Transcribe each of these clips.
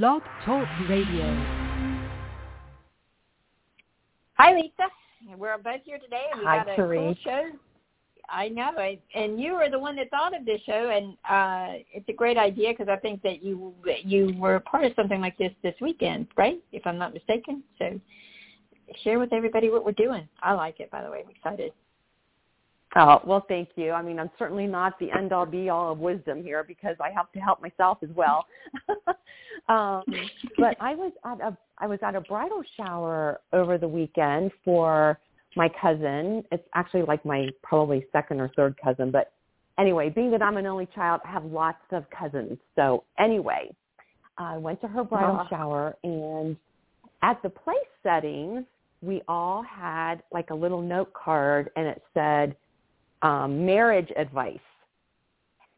Blog Talk Radio. Hi, Lisa. We're both here today. and We Hi, got a Therese. cool show. I know, and you were the one that thought of this show, and uh, it's a great idea because I think that you you were part of something like this this weekend, right? If I'm not mistaken. So share with everybody what we're doing. I like it, by the way. I'm excited. Oh, well, thank you. I mean, I'm certainly not the end all be all of wisdom here because I have to help myself as well. um, but I was at a I was at a bridal shower over the weekend for my cousin. It's actually like my probably second or third cousin, but anyway, being that I'm an only child, I have lots of cousins. So anyway, I went to her bridal Wow. shower and at the place settings, we all had like a little note card and it said um, marriage advice.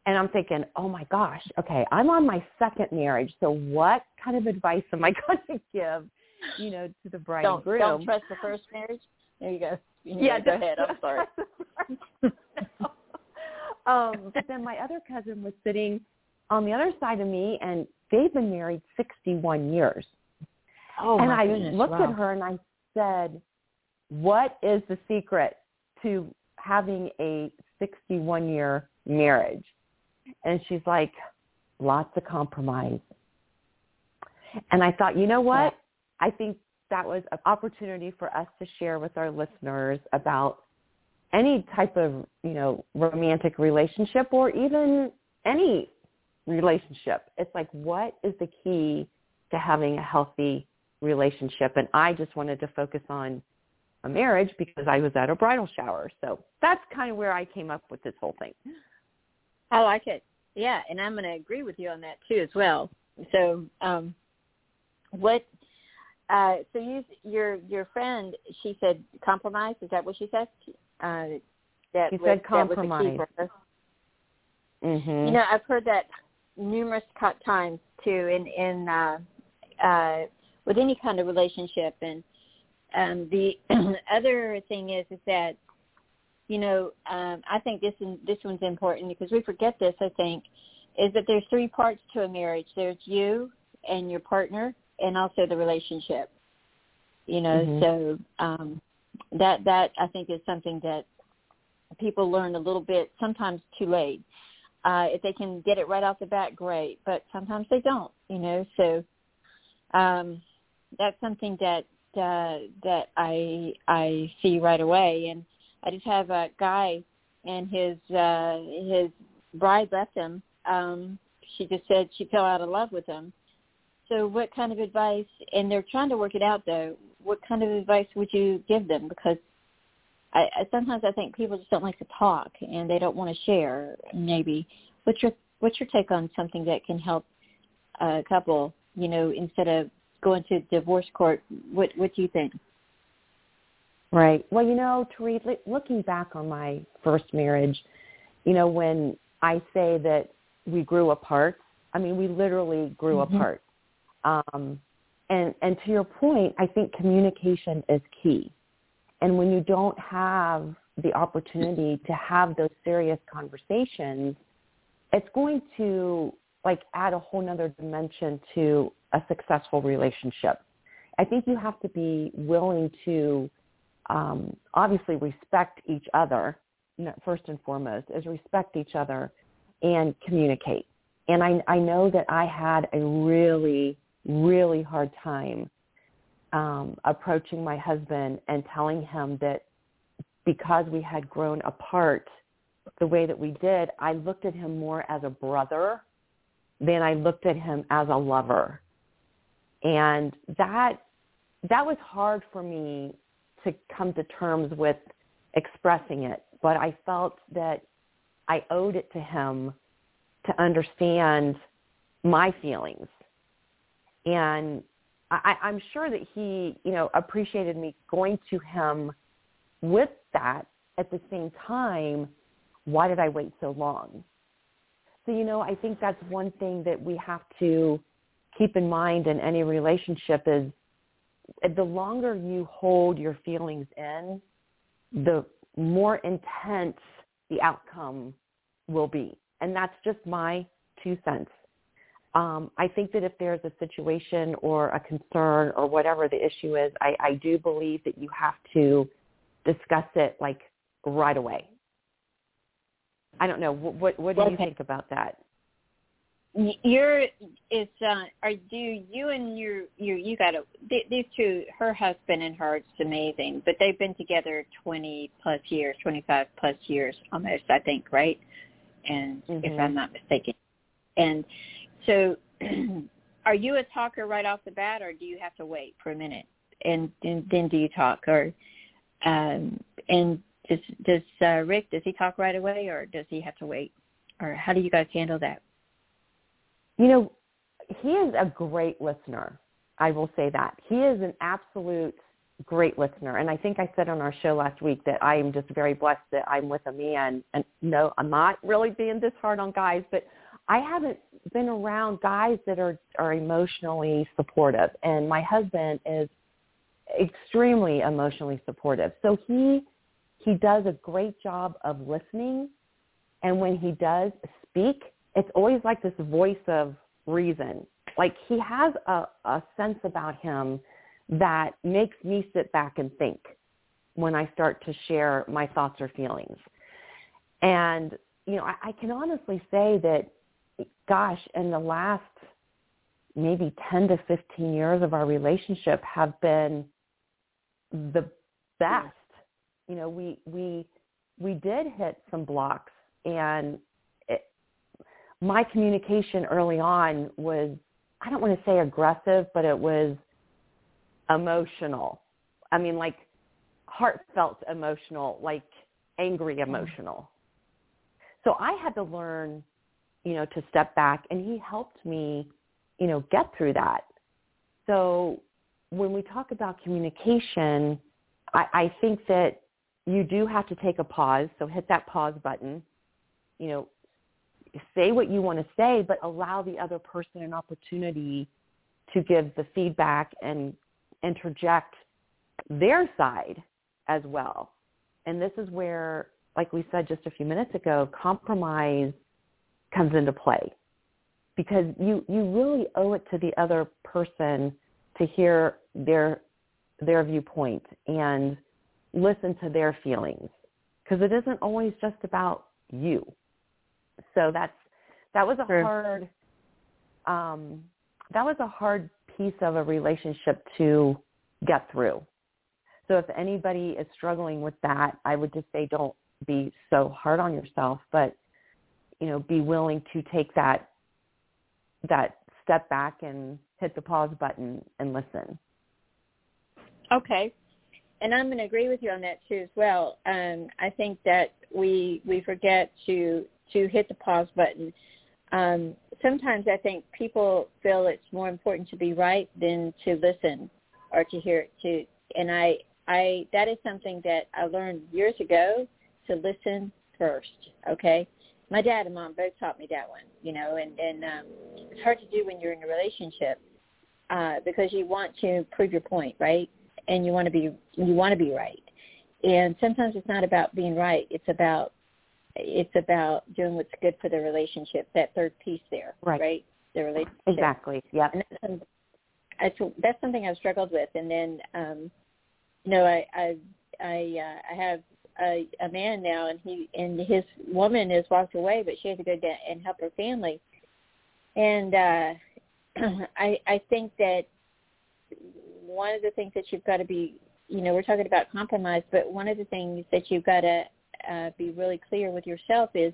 And I'm thinking, oh my gosh, okay, I'm on my second marriage, so what kind of advice am I going to give, you know, to the bride Don't and groom? don't trust the first marriage. There you go. yeah, go ahead. I'm sorry. um, but then my other cousin was sitting on the other side of me, and they've been married 61 years. Oh and I goodness! looked wow. at her and I said, "What is the secret to having a 61 year marriage?" And she's like, "Lots of compromise." And I thought, you know what? I think that was an opportunity for us to share with our listeners about any type of, you know, romantic relationship or even any relationship. It's like, what is the key to having a healthy relationship? And I just wanted to focus on a marriage because I was at a bridal shower. So that's kind of where I came up with this whole thing. I like it. Yeah, and I'm going to agree with you on that too as well. So, um, what? Uh, so you, your your friend, she said compromise. Is that what she said? Uh, that She was, said that was a key compromise. Mhm. You know, I've heard that numerous times too in in uh, uh, with any kind of relationship. And um, the other thing is is that you know um, I think this one, this one's important because we forget this. I think is that there's three parts to a marriage. There's you and your partner, and also the relationship. You know, Mhm. so um, that that I think is something that people learn a little bit sometimes too late uh, if they can get it right off the bat, great. But sometimes they don't, you know. So um, that's something that uh, that I I see right away. And I just have a guy, and his uh, his bride left him. Um, she just said she fell out of love with him. So what kind of advice? And they're trying to work it out though. What kind of advice would you give them? Because I, I sometimes I think people just don't like to talk and they don't want to share. Maybe what's your what's your take on something that can help a couple? You know, instead of going to divorce court, what what do you think? Right. Well, you know, Therese, looking back on my first marriage, you know, when I say that we grew apart, I mean, we literally grew Mhm. apart. Um, and and to your point, I think communication is key. And when you don't have the opportunity to have those serious conversations, it's going to like add a whole nother dimension to a successful relationship. I think you have to be willing to um, obviously respect each other. First and foremost is respect each other and communicate. And I, I know that I had a really, really hard time um, approaching my husband and telling him that because we had grown apart the way that we did, I looked at him more as a brother than I looked at him as a lover. And that that was hard for me to come to terms with expressing it, but I felt that I owed it to him to understand my feelings. And I, I'm sure that he, you know, appreciated me going to him with that. At the same time, why did I wait so long? So, you know, I think that's one thing that we have to keep in mind in any relationship is the longer you hold your feelings in, the more intense the outcome will be. And that's just my two cents. um, I think that if there's a situation or a concern or whatever the issue is, I, I do believe that you have to discuss it like right away. I don't know. What what, what do okay. you think about that? You're it's uh are do you and your you you got these two her husband and her it's amazing but they've been together 20 plus years 25 plus years almost I think right and mm-hmm. if I'm not mistaken and so are you a talker right off the bat or do you have to wait for a minute and, and then do you talk or um and does does uh, Rick does he talk right away or does he have to wait or how do you guys handle that you know, he is a great listener. I will say that. He is an absolute great listener. And I think I said on our show last week that I am just very blessed that I'm with a man. And no, I'm not really being this hard on guys, but I haven't been around guys that are, are emotionally supportive. And my husband is extremely emotionally supportive. So he, he does a great job of listening. And when he does speak, it's always like this voice of reason. Like he has a, a sense about him that makes me sit back and think when I start to share my thoughts or feelings. And, you know, I, I can honestly say that, gosh, in the last maybe 10 to 15 years of our relationship have been the best. You know, we, we, we did hit some blocks and my communication early on was, I don't want to say aggressive, but it was emotional. I mean, like heartfelt emotional, like angry mm-hmm. emotional. So I had to learn, you know, to step back and he helped me, you know, get through that. So when we talk about communication, I, I think that you do have to take a pause. So hit that pause button, you know, say what you want to say, but allow the other person an opportunity to give the feedback and interject their side as well. And this is where, like we said just a few minutes ago, compromise comes into play because you, you really owe it to the other person to hear their, their viewpoint and listen to their feelings because it isn't always just about you. So that's that was a hard um, that was a hard piece of a relationship to get through. So if anybody is struggling with that, I would just say don't be so hard on yourself, but you know, be willing to take that that step back and hit the pause button and listen. Okay. And I'm going to agree with you on that too as well. Um, I think that we we forget to to hit the pause button. Um, sometimes I think people feel it's more important to be right than to listen or to hear it. To and I, I that is something that I learned years ago to listen first. Okay, my dad and mom both taught me that one. You know, and and um, it's hard to do when you're in a relationship uh, because you want to prove your point, right? And you want to be you want to be right. And sometimes it's not about being right; it's about it's about doing what's good for the relationship. That third piece there, right? right? The relationship. Exactly. Yeah. And that's, that's something I've struggled with. And then, um, you know, I I I, uh, I have a, a man now, and he and his woman has walked away, but she has to go down and help her family. And uh, I I think that one of the things that you've got to be, you know, we're talking about compromise, but one of the things that you've got to uh, be really clear with yourself is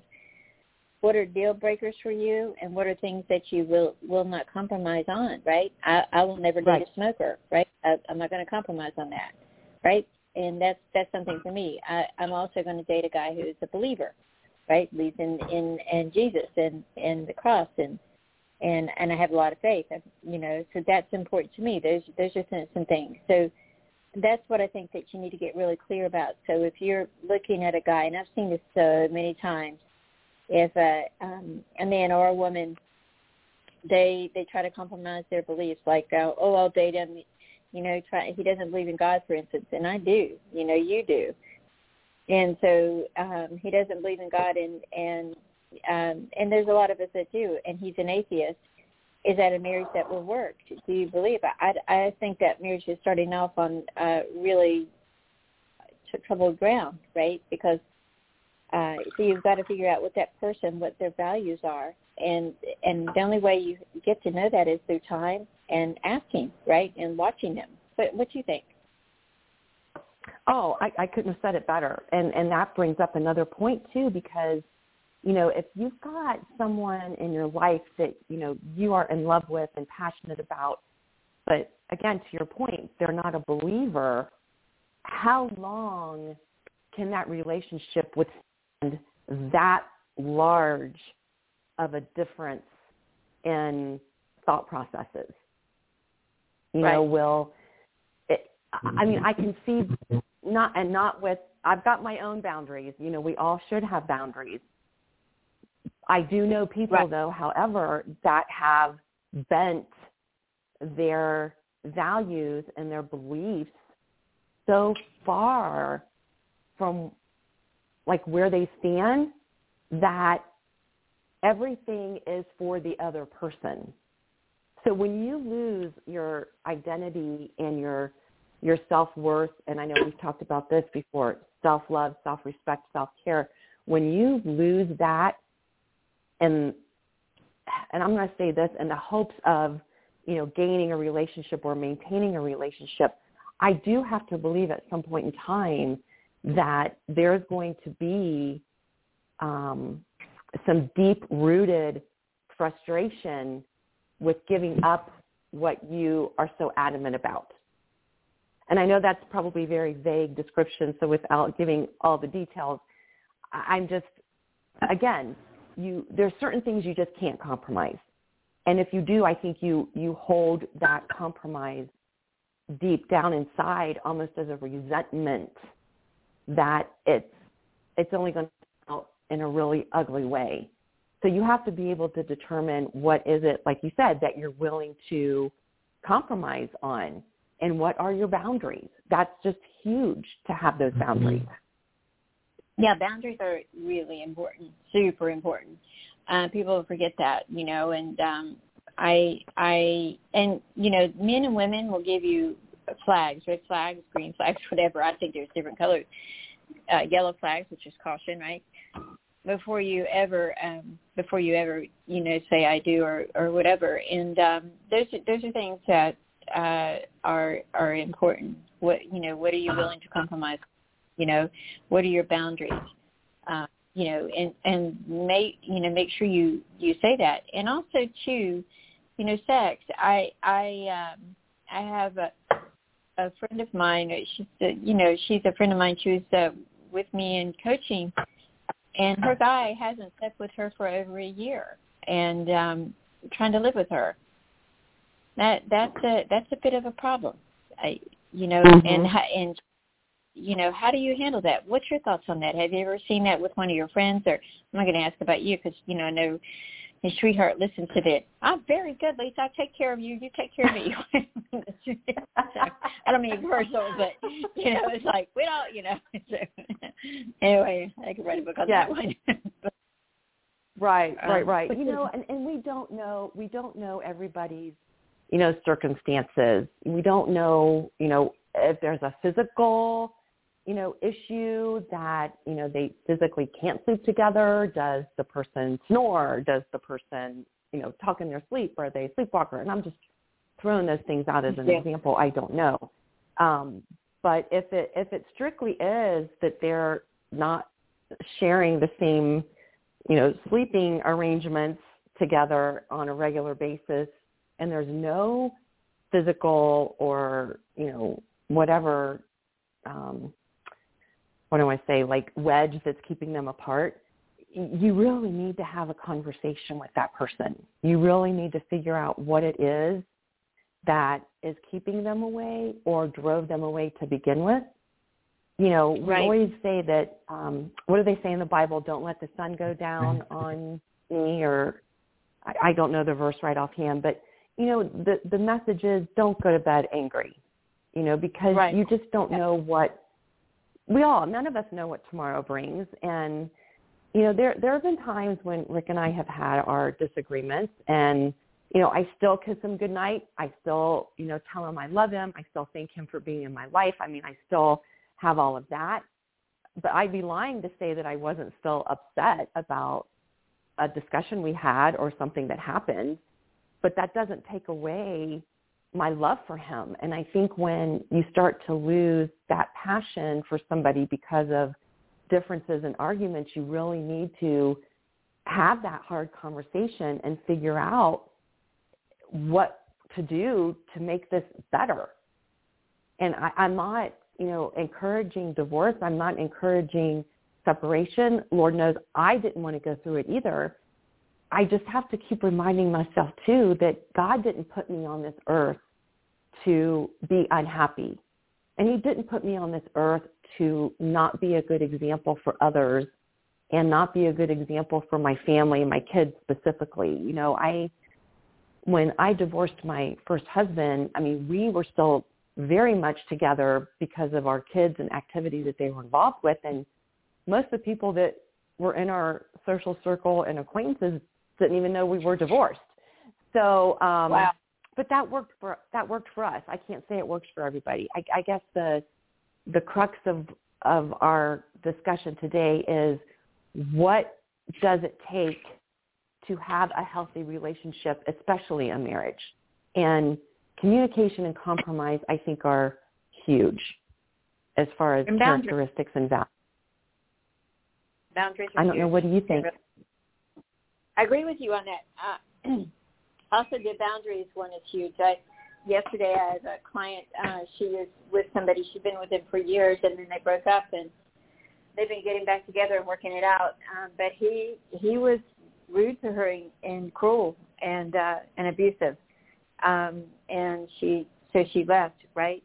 what are deal breakers for you and what are things that you will will not compromise on right? I i will never date right. a smoker right? I, i'm not going to compromise on that right? And that's that's something for me. I i'm also going to date a guy who's a believer right? Believes in in in jesus and and the cross and and and i have a lot of faith you know so that's important to me. Those those are some, things. So that's what I think that you need to get really clear about. So if you're looking at a guy, and I've seen this so many times, if a um, a man or a woman, they they try to compromise their beliefs, like uh, oh I'll date him, you know, try he doesn't believe in God, for instance, and I do, you know, you do, and so um, he doesn't believe in God, and and um, and there's a lot of us that do, and he's an atheist, is that a marriage that will work? Do you believe? I, I think that marriage is starting off on uh, really troubled ground, right? Because uh, so you've got to figure out what that person, what their values are, and and the only way you get to know that is through time and asking, right, and watching them. But what do you think? Oh, I, I couldn't have said it better, and and that brings up another point too, because you know if you've got someone in your life that you know you are in love with and passionate about, but again to your point, they're not a believer. How long can that relationship withstand that large of a difference in thought processes? You right. know, will it, I mean, I can see not and not with I've got my own boundaries. You know, we all should have boundaries. I do know people right. though, however, that have bent their values and their beliefs so far from like where they stand that everything is for the other person. So when you lose your identity and your your self-worth, and I know we've talked about this before, self-love, self-respect, self-care, when you lose that and and I'm going to say this in the hopes of, you know, gaining a relationship or maintaining a relationship, I do have to believe at some point in time that there's going to be um, some deep-rooted frustration with giving up what you are so adamant about. And I know that's probably a very vague description, so without giving all the details, I'm just, again, you, there's certain things you just can't compromise. And if you do, I think you, you hold that compromise deep down inside almost as a resentment that it's, it's only going to come out in a really ugly way. So you have to be able to determine what is it, like you said, that you're willing to compromise on and what are your boundaries. That's just huge to have those mm-hmm. Yeah, boundaries are really important, super important. Uh, people forget that, you know, and um, I, I, and you know, men and women will give you flags, red flags, green flags, whatever. I think there's different colors. Uh, yellow flags, which is caution, right? before you ever um before you ever you know say i do or or whatever and um those are those are things that uh are are important what you know what are you willing to compromise you know what are your boundaries? Uh you know and and make you know make sure you you say that. And also too you know sex. I i um i have a a friend of mine. She's a, you know she's a friend of mine. She was uh, with me in coaching. And her guy hasn't slept with her for over a year. And um trying to live with her. That that's a that's a bit of a problem. I you know mm-hmm. and and you know how do you handle that what's your thoughts on that have you ever seen that with one of your friends or i'm not going to ask about you because you know i know his sweetheart listens to this. I'm very good, Lisa. I take care of you. You take care of me. I don't mean personal, but you know, it's like we don't, you know. So, anyway, I could write a book on yeah. that one. but, right, right, um, right. But, you know, and, and we don't know. We don't know everybody's, you know, circumstances. We don't know, you know, if there's a physical you know, issue that, you know, they physically can't sleep together? Does the person snore? Does the person, you know, talk in their sleep? Are they a sleepwalker? And I'm just throwing those things out as an yeah. example. I don't know. Um, but if it if it strictly is that they're not sharing the same, you know, sleeping arrangements together on a regular basis and there's no physical or, you know, whatever um, what do I say, like wedge that's keeping them apart, you really need to have a conversation with that person. You really need to figure out what it is that is keeping them away or drove them away to begin with. You know, we right. always say that, um, what do they say in the Bible? Don't let the sun go down on me or I, I don't know the verse right offhand, but you know, the, the message is don't go to bed angry, you know, because right. you just don't know what we all none of us know what tomorrow brings and you know there there have been times when Rick and I have had our disagreements and you know, I still kiss him goodnight. I still, you know, tell him I love him. I still thank him for being in my life. I mean, I still have all of that. But I'd be lying to say that I wasn't still upset about a discussion we had or something that happened. But that doesn't take away my love for him. And I think when you start to lose that passion for somebody because of differences and arguments, you really need to have that hard conversation and figure out what to do to make this better. And I, I'm not, you know, encouraging divorce. I'm not encouraging separation. Lord knows I didn't want to go through it either. I just have to keep reminding myself too that God didn't put me on this earth to be unhappy. And he didn't put me on this earth to not be a good example for others and not be a good example for my family and my kids specifically. You know, I when I divorced my first husband, I mean, we were still very much together because of our kids and activities that they were involved with and most of the people that were in our social circle and acquaintances didn't even know we were divorced. So, um wow. but that worked for that worked for us. I can't say it works for everybody. I, I guess the the crux of of our discussion today is what does it take to have a healthy relationship, especially a marriage? And communication and compromise, I think, are huge as far as and characteristics and values. Boundaries. I don't know. What do you think? I agree with you on that. Uh, also, the boundaries one is huge. I yesterday I had a client. Uh, she was with somebody. She'd been with him for years, and then they broke up, and they've been getting back together and working it out. Um, but he he was rude to her and, and cruel and uh, and abusive, um, and she so she left right,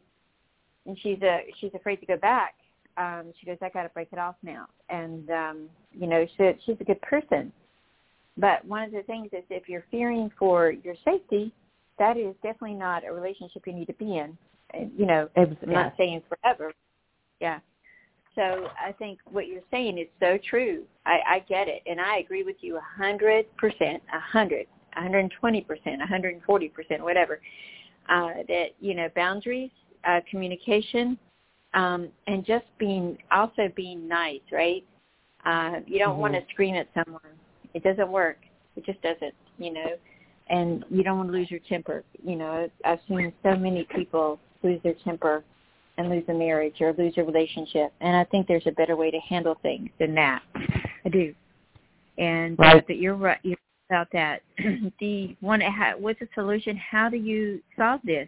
and she's a she's afraid to go back. Um, she goes, I got to break it off now, and um, you know she she's a good person. But one of the things is if you're fearing for your safety, that is definitely not a relationship you need to be in. You know, I'm not saying forever. Yeah. So I think what you're saying is so true. I, I get it, and I agree with you a hundred percent, a hundred, a hundred and twenty percent, a hundred and forty percent, whatever. Uh, that you know, boundaries, uh, communication, um, and just being also being nice, right? Uh, you don't mm-hmm. want to scream at someone. It doesn't work. It just doesn't, you know. And you don't want to lose your temper. You know, I've seen so many people lose their temper and lose a marriage or lose a relationship. And I think there's a better way to handle things than that. I do. And right. but you're right you're about that. the one what's the solution? How do you solve this?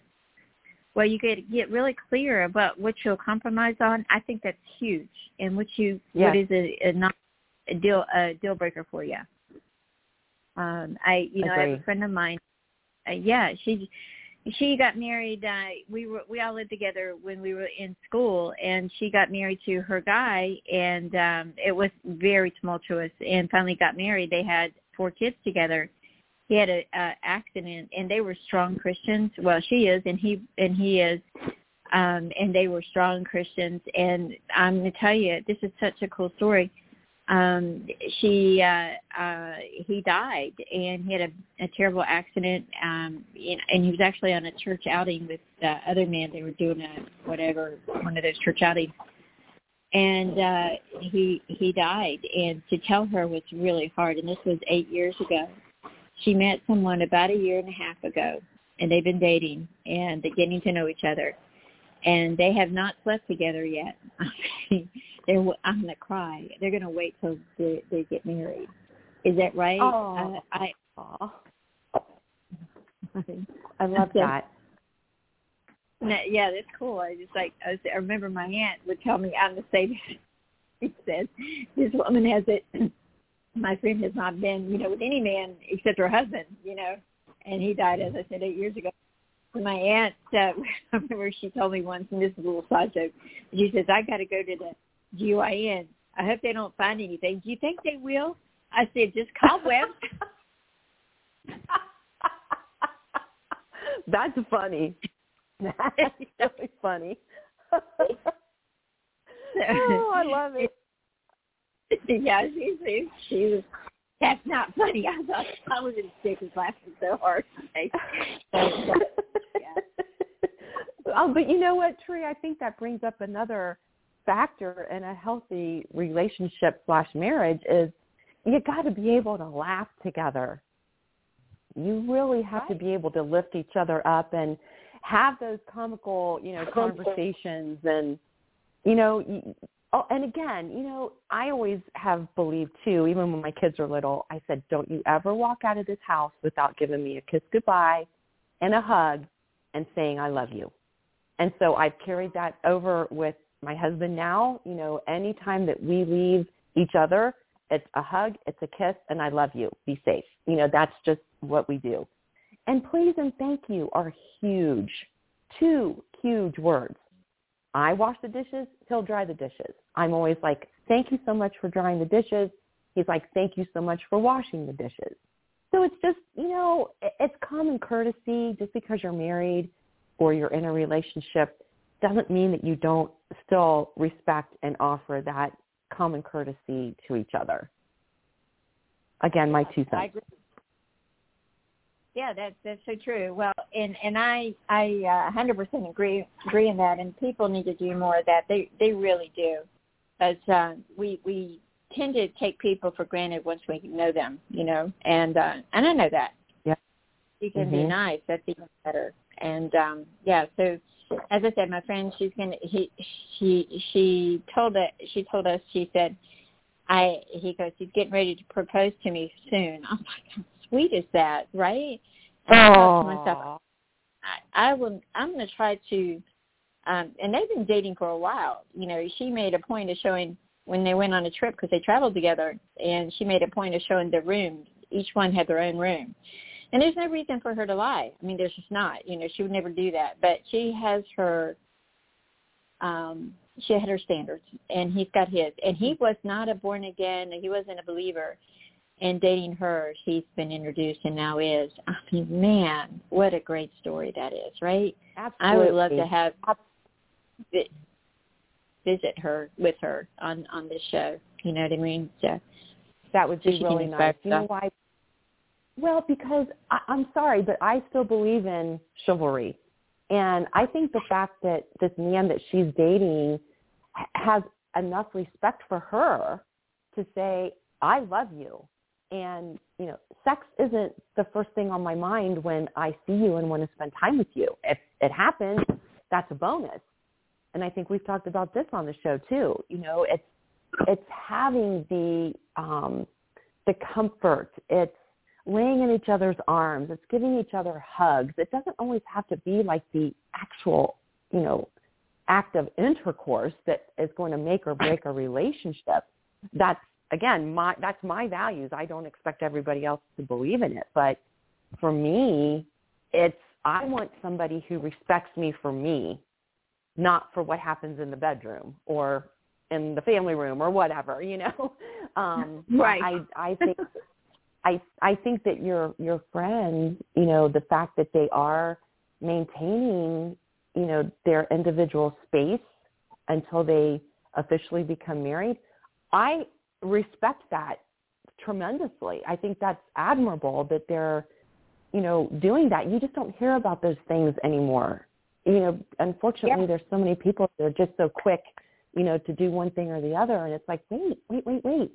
Well, you get get really clear about what you'll compromise on. I think that's huge. And what you what is a, a not a deal a deal breaker for you. Um, I you know Agree. I have a friend of mine. Uh, yeah, she she got married uh we were we all lived together when we were in school and she got married to her guy and um it was very tumultuous and finally got married they had four kids together he had a, a accident and they were strong christians well she is and he and he is um and they were strong christians and i'm going to tell you this is such a cool story um she uh uh he died and he had a, a terrible accident um and, and he was actually on a church outing with uh, other men they were doing a whatever one of those church outings. And uh he he died and to tell her was really hard and this was eight years ago. She met someone about a year and a half ago and they've been dating and getting to know each other and they have not slept together yet they're I'm gonna cry. They're gonna wait till they, they get married. Is that right? Oh, uh, I. I love that. Yeah, that's cool. I just like I, was, I remember my aunt would tell me I'm the same. She says this woman has it. My friend has not been, you know, with any man except her husband, you know, and he died as I said eight years ago. My aunt, uh, I remember she told me once, and this is a little side joke. She says I got to go to the GYN. I hope they don't find anything. Do you think they will? I said, just cobwebs. That's funny. That's really funny. oh, I love it. yeah, she, she, she was That's not funny. I thought I was in stickers laughing so hard. So, yeah. um, but you know what, Tree? I think that brings up another factor in a healthy relationship slash marriage is you got to be able to laugh together. You really have right. to be able to lift each other up and have those comical, you know, conversations and you know, oh, and again, you know, I always have believed too, even when my kids are little, I said, don't you ever walk out of this house without giving me a kiss goodbye and a hug and saying I love you. And so I've carried that over with my husband now. You know, anytime that we leave each other, it's a hug, it's a kiss, and I love you. Be safe. You know, that's just what we do. And please and thank you are huge, two huge words. I wash the dishes, he'll dry the dishes. I'm always like, thank you so much for drying the dishes. He's like, thank you so much for washing the dishes. So it's just, you know, it's common courtesy just because you're married or you're in a relationship doesn't mean that you don't still respect and offer that common courtesy to each other. Again, my two cents. Yeah, that's that's so true. Well, and and I I uh, 100% agree agree in that, and people need to do more of that. They they really do, as uh, we we tend to take people for granted once we know them, you know, and uh, and I know that. Yeah, you can mm-hmm. be nice. That's even better. And um yeah, so as I said, my friend, she's gonna. He, she, she told it. She told us. She said, "I." He goes, "He's getting ready to propose to me soon." I'm like, "How sweet is that, right?" And I thought to myself, I, I will. I'm going to try to. Um, and they've been dating for a while. You know, she made a point of showing when they went on a trip because they traveled together, and she made a point of showing the room. Each one had their own room. And there's no reason for her to lie. I mean, there's just not. You know, she would never do that. But she has her um she had her standards and he's got his. And he was not a born again, he wasn't a believer. And dating her, he's been introduced and now is. I mean, man, what a great story that is, right? Absolutely. I would love to have visit her with her on on this show. You know what I mean? So that would be really nice. You know why well, because I, I'm sorry, but I still believe in chivalry. And I think the fact that this man that she's dating has enough respect for her to say, I love you. And, you know, sex isn't the first thing on my mind when I see you and want to spend time with you. If it happens, that's a bonus. And I think we've talked about this on the show too. You know, it's it's having the um the comfort. It's laying in each other's arms. It's giving each other hugs. It doesn't always have to be like the actual, you know, act of intercourse that is going to make or break a relationship. That's again, my that's my values. I don't expect everybody else to believe in it, but for me, it's I want somebody who respects me for me, not for what happens in the bedroom or in the family room or whatever, you know. Um right. I I think I I think that your your friends, you know, the fact that they are maintaining, you know, their individual space until they officially become married, I respect that tremendously. I think that's admirable that they're, you know, doing that. You just don't hear about those things anymore. You know, unfortunately, there's so many people that are just so quick, you know, to do one thing or the other, and it's like, wait, wait, wait, wait.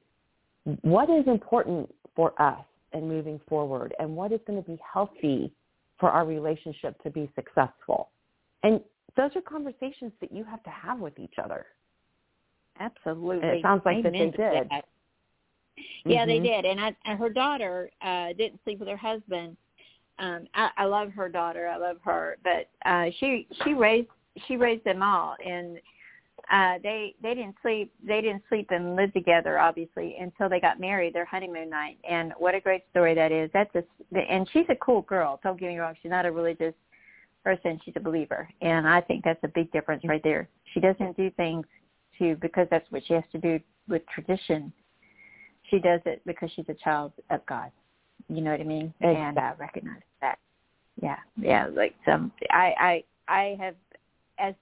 What is important for us and moving forward and what is going to be healthy for our relationship to be successful. And those are conversations that you have to have with each other. Absolutely. And it sounds like Amen that they did. That. Yeah, mm-hmm. they did. And, I, and her daughter uh didn't sleep with her husband. Um I, I love her daughter. I love her, but uh she she raised she raised them all and uh they they didn't sleep they didn't sleep and live together obviously until they got married their honeymoon night and what a great story that is that's a and she's a cool girl don't get me wrong she's not a religious person she's a believer and i think that's a big difference right there she doesn't do things to because that's what she has to do with tradition. She does it because she's a child of god. You know what i mean? Exactly. and i recognize that. Yeah. Yeah like some i i i have as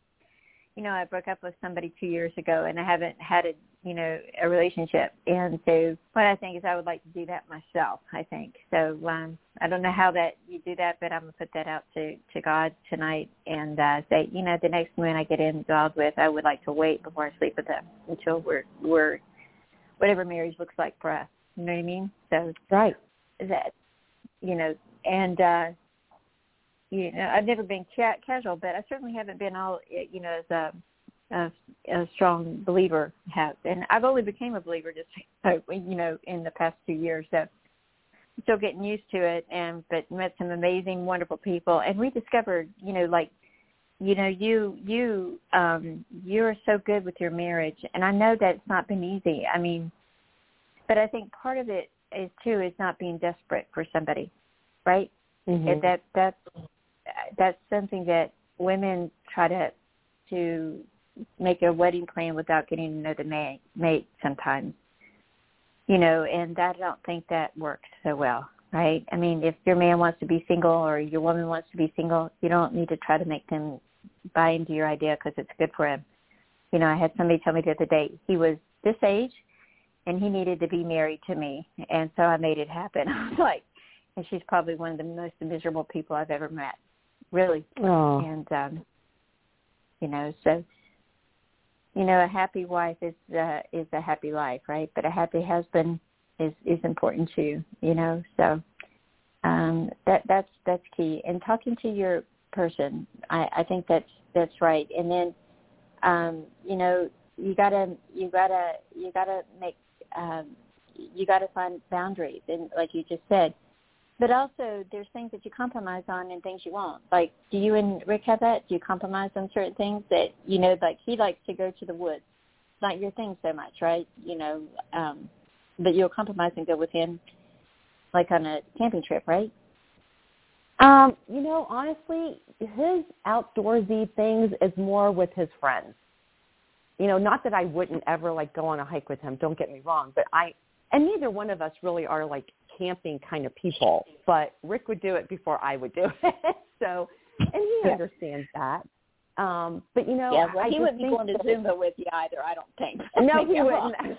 you know, I broke up with somebody two years ago, and I haven't had a you know, a relationship. And so what I think is I would like to do that myself, I think. So um I don't know how that you do that, but I'm gonna put that out to, to God tonight and uh say, you know, the next man I get involved with I would like to wait before I sleep with them until we're we're whatever marriage looks like for us. You know what I mean? So right. That you know, and uh you know, I've never been ca- casual, but I certainly haven't been all you know as a a, a strong believer has, and I've only became a believer just you know in the past two years. So I'm still getting used to it, and but met some amazing, wonderful people, and we discovered you know like you know you you um you're so good with your marriage, and I know that it's not been easy. I mean, but I think part of it is too is not being desperate for somebody, right? Mm-hmm. That that's that's something that women try to to make a wedding plan without getting to know the mate, mate sometimes. You know, and I don't think that works so well, right? I mean, if your man wants to be single or your woman wants to be single, you don't need to try to make them buy into your idea because it's good for him. You know, I had somebody tell me the other day he was this age and he needed to be married to me, and so I made it happen. I was like, and she's probably one of the most miserable people I've ever met, really. Oh. And um, you know, so you know, a happy wife is uh, is a happy life, right? But a happy husband is is important too, you know. So um, that that's that's key. And talking to your person, I, I think that's that's right. And then, um, you know, you gotta you gotta you gotta make um, you gotta find boundaries, and like you just said, but also, there's things that you compromise on and things you won't. Like, do you and Rick have that? Do you compromise on certain things that you know? Like, he likes to go to the woods. It's not your thing so much, right? You know, um, but you'll compromise and go with him, like on a camping trip, right? Um, you know, honestly, his outdoorsy things is more with his friends. You know, not that I wouldn't ever like go on a hike with him. Don't get me wrong, but I and neither one of us really are like camping kind of people, but Rick would do it before I would do it. so, and he yeah. understands that. Um, but you know, yeah, well, I he wouldn't be going to Zumba with you either. I don't think. No, he wouldn't.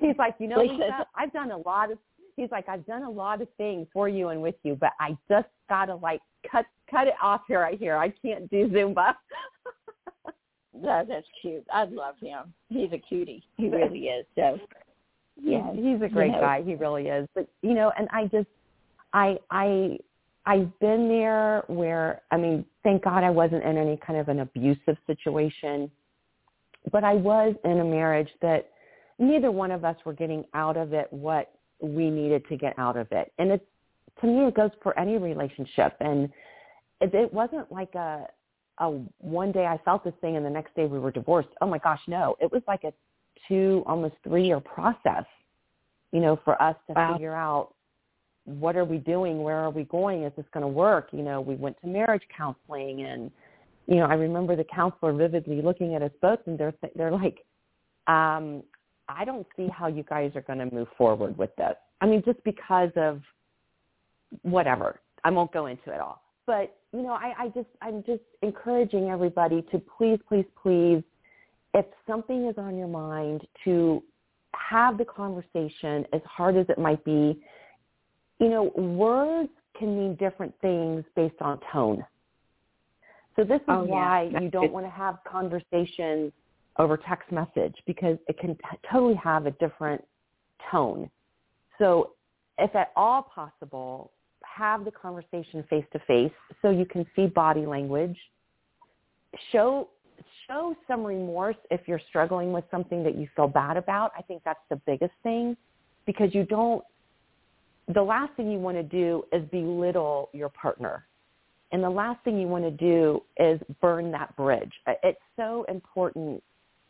he's like, you know, Lisa, I've done a lot of. He's like, I've done a lot of things for you and with you, but I just gotta like cut cut it off here. Right here, I can't do Zumba. that, that's cute. I love him. He's a cutie. He really is. So yeah, mm-hmm. he's a great you know. guy. He really is. But you know, and I just, I, I, I've been there where I mean, thank God I wasn't in any kind of an abusive situation, but I was in a marriage that neither one of us were getting out of it what we needed to get out of it, and it's to me it goes for any relationship, and it, it wasn't like a a one day I felt this thing and the next day we were divorced. Oh my gosh, no. It was like a two, almost three year process, you know, for us to wow. figure out what are we doing? Where are we going? Is this going to work? You know, we went to marriage counseling and, you know, I remember the counselor vividly looking at us both and they're, they're like, um, I don't see how you guys are going to move forward with this. I mean, just because of whatever. I won't go into it all. But, you know, I, I just, I'm just encouraging everybody to please, please, please if something is on your mind to have the conversation as hard as it might be. You know words can mean different things based on tone. So this is oh, why yeah. you don't want to have conversations over text message because it can t- totally have a different tone. So if at all possible have the conversation face to face so you can see body language. Show show some remorse if you're struggling with something that you feel bad about. I think that's the biggest thing because you don't, the last thing you want to do is belittle your partner. And the last thing you want to do is burn that bridge. Uh, it's so important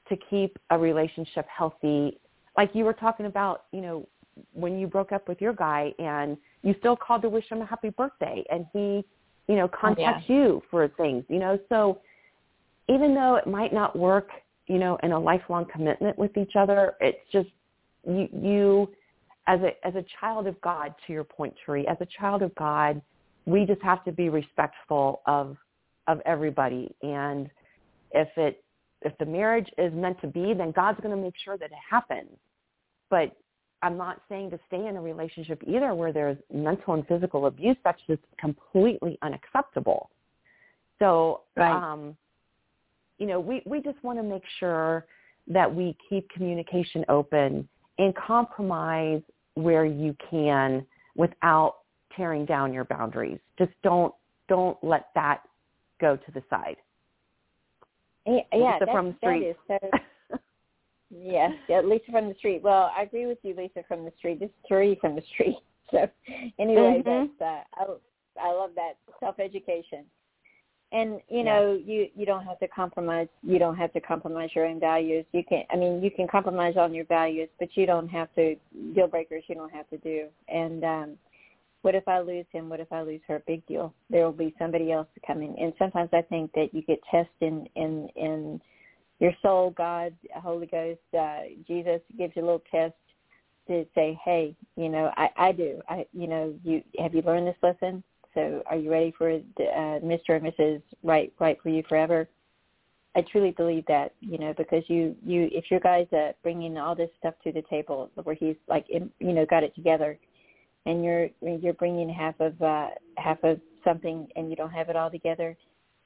to keep a relationship healthy. Like you were talking about, you know, when you broke up with your guy and you still called to wish him a happy birthday and he, you know, contacts oh, yeah. you for things, you know, so even though it might not work, you know, in a lifelong commitment with each other, it's just you, you as a as a child of God, to your point, Teri, as a child of God, we just have to be respectful of of everybody. And if it if the marriage is meant to be, then God's going to make sure that it happens. But I'm not saying to stay in a relationship either where there's mental and physical abuse. That's just completely unacceptable. So, right. um, you know, we, we just want to make sure that we keep communication open and compromise where you can without tearing down your boundaries. Just don't don't let that go to the side. Yeah, yeah Lisa from the street. So, yes, yeah, Lisa from the street. Well, I agree with you, Lisa from the street. This is Tori from the street. So anyway, mm-hmm. that's uh, I I love that self education. And you know, yeah. you you don't have to compromise. You don't have to compromise your own values. You can, I mean, you can compromise on your values, but you don't have to deal breakers. You don't have to do. And um, what if I lose him? What if I lose her? Big deal. There will be somebody else to come in. And sometimes I think that you get tested in in in your soul. God, Holy Ghost, uh, Jesus gives you a little test to say, hey, you know, I I do. I you know, you have you learned this lesson? So are you ready for uh, Mr. and Mrs. Right Right for you forever? I truly believe that, you know, because you you if your guy's uh, bringing all this stuff to the table where he's like, you know, got it together, and you're you're bringing half of uh, half of something and you don't have it all together,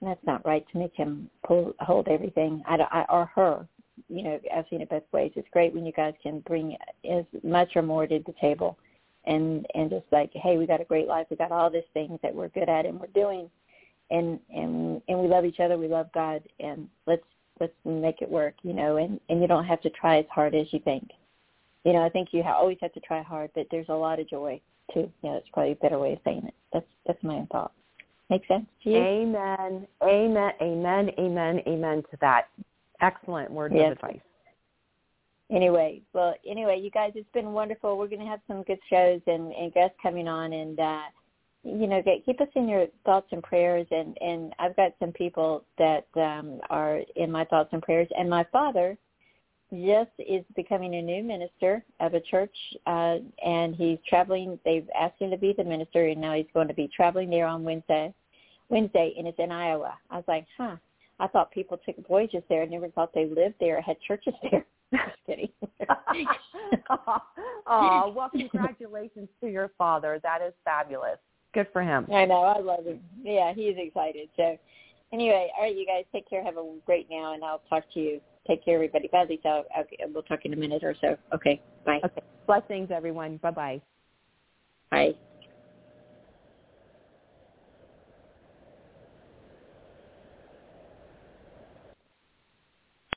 that's not right to make him pull hold everything. I, I or her, you know, I've seen it both ways. It's great when you guys can bring as much or more to the table and and just like hey we got a great life. We got all these things that we're good at and we're doing. And and and we love each other. We love god. And let's let's make it work you know and and you don't have to try as hard as you think. You know i think you ha- always have to try hard but there's a lot of joy too. You know that's probably a better way of saying it. That's that's my own thought. Make sense to you? Amen. Amen. Amen. Amen. Amen to that. Excellent words yes. of advice anyway, well, anyway, you guys, it's been wonderful. We're going to have some good shows and, and guests coming on, and uh, you know, get, keep us in your thoughts and prayers. And and I've got some people that um, are in my thoughts and prayers. And my father just is becoming a new minister of a church, uh, and he's traveling. They've asked him to be the minister, and now he's going to be traveling there on Wednesday. Wednesday, and it's in Iowa. I was like, huh. I thought people took voyages there. I never thought they lived there, had churches there. Just kidding. oh, well, congratulations to your father. That is fabulous. Good for him. I know. I love him. Yeah, he's excited. So anyway, all right, you guys take care. Have a great now, and I'll talk to you. Take care, everybody. Bye, Lisa. Okay, we'll talk in a minute or so. Okay, bye. Okay. Blessings, everyone. Bye-bye. Bye.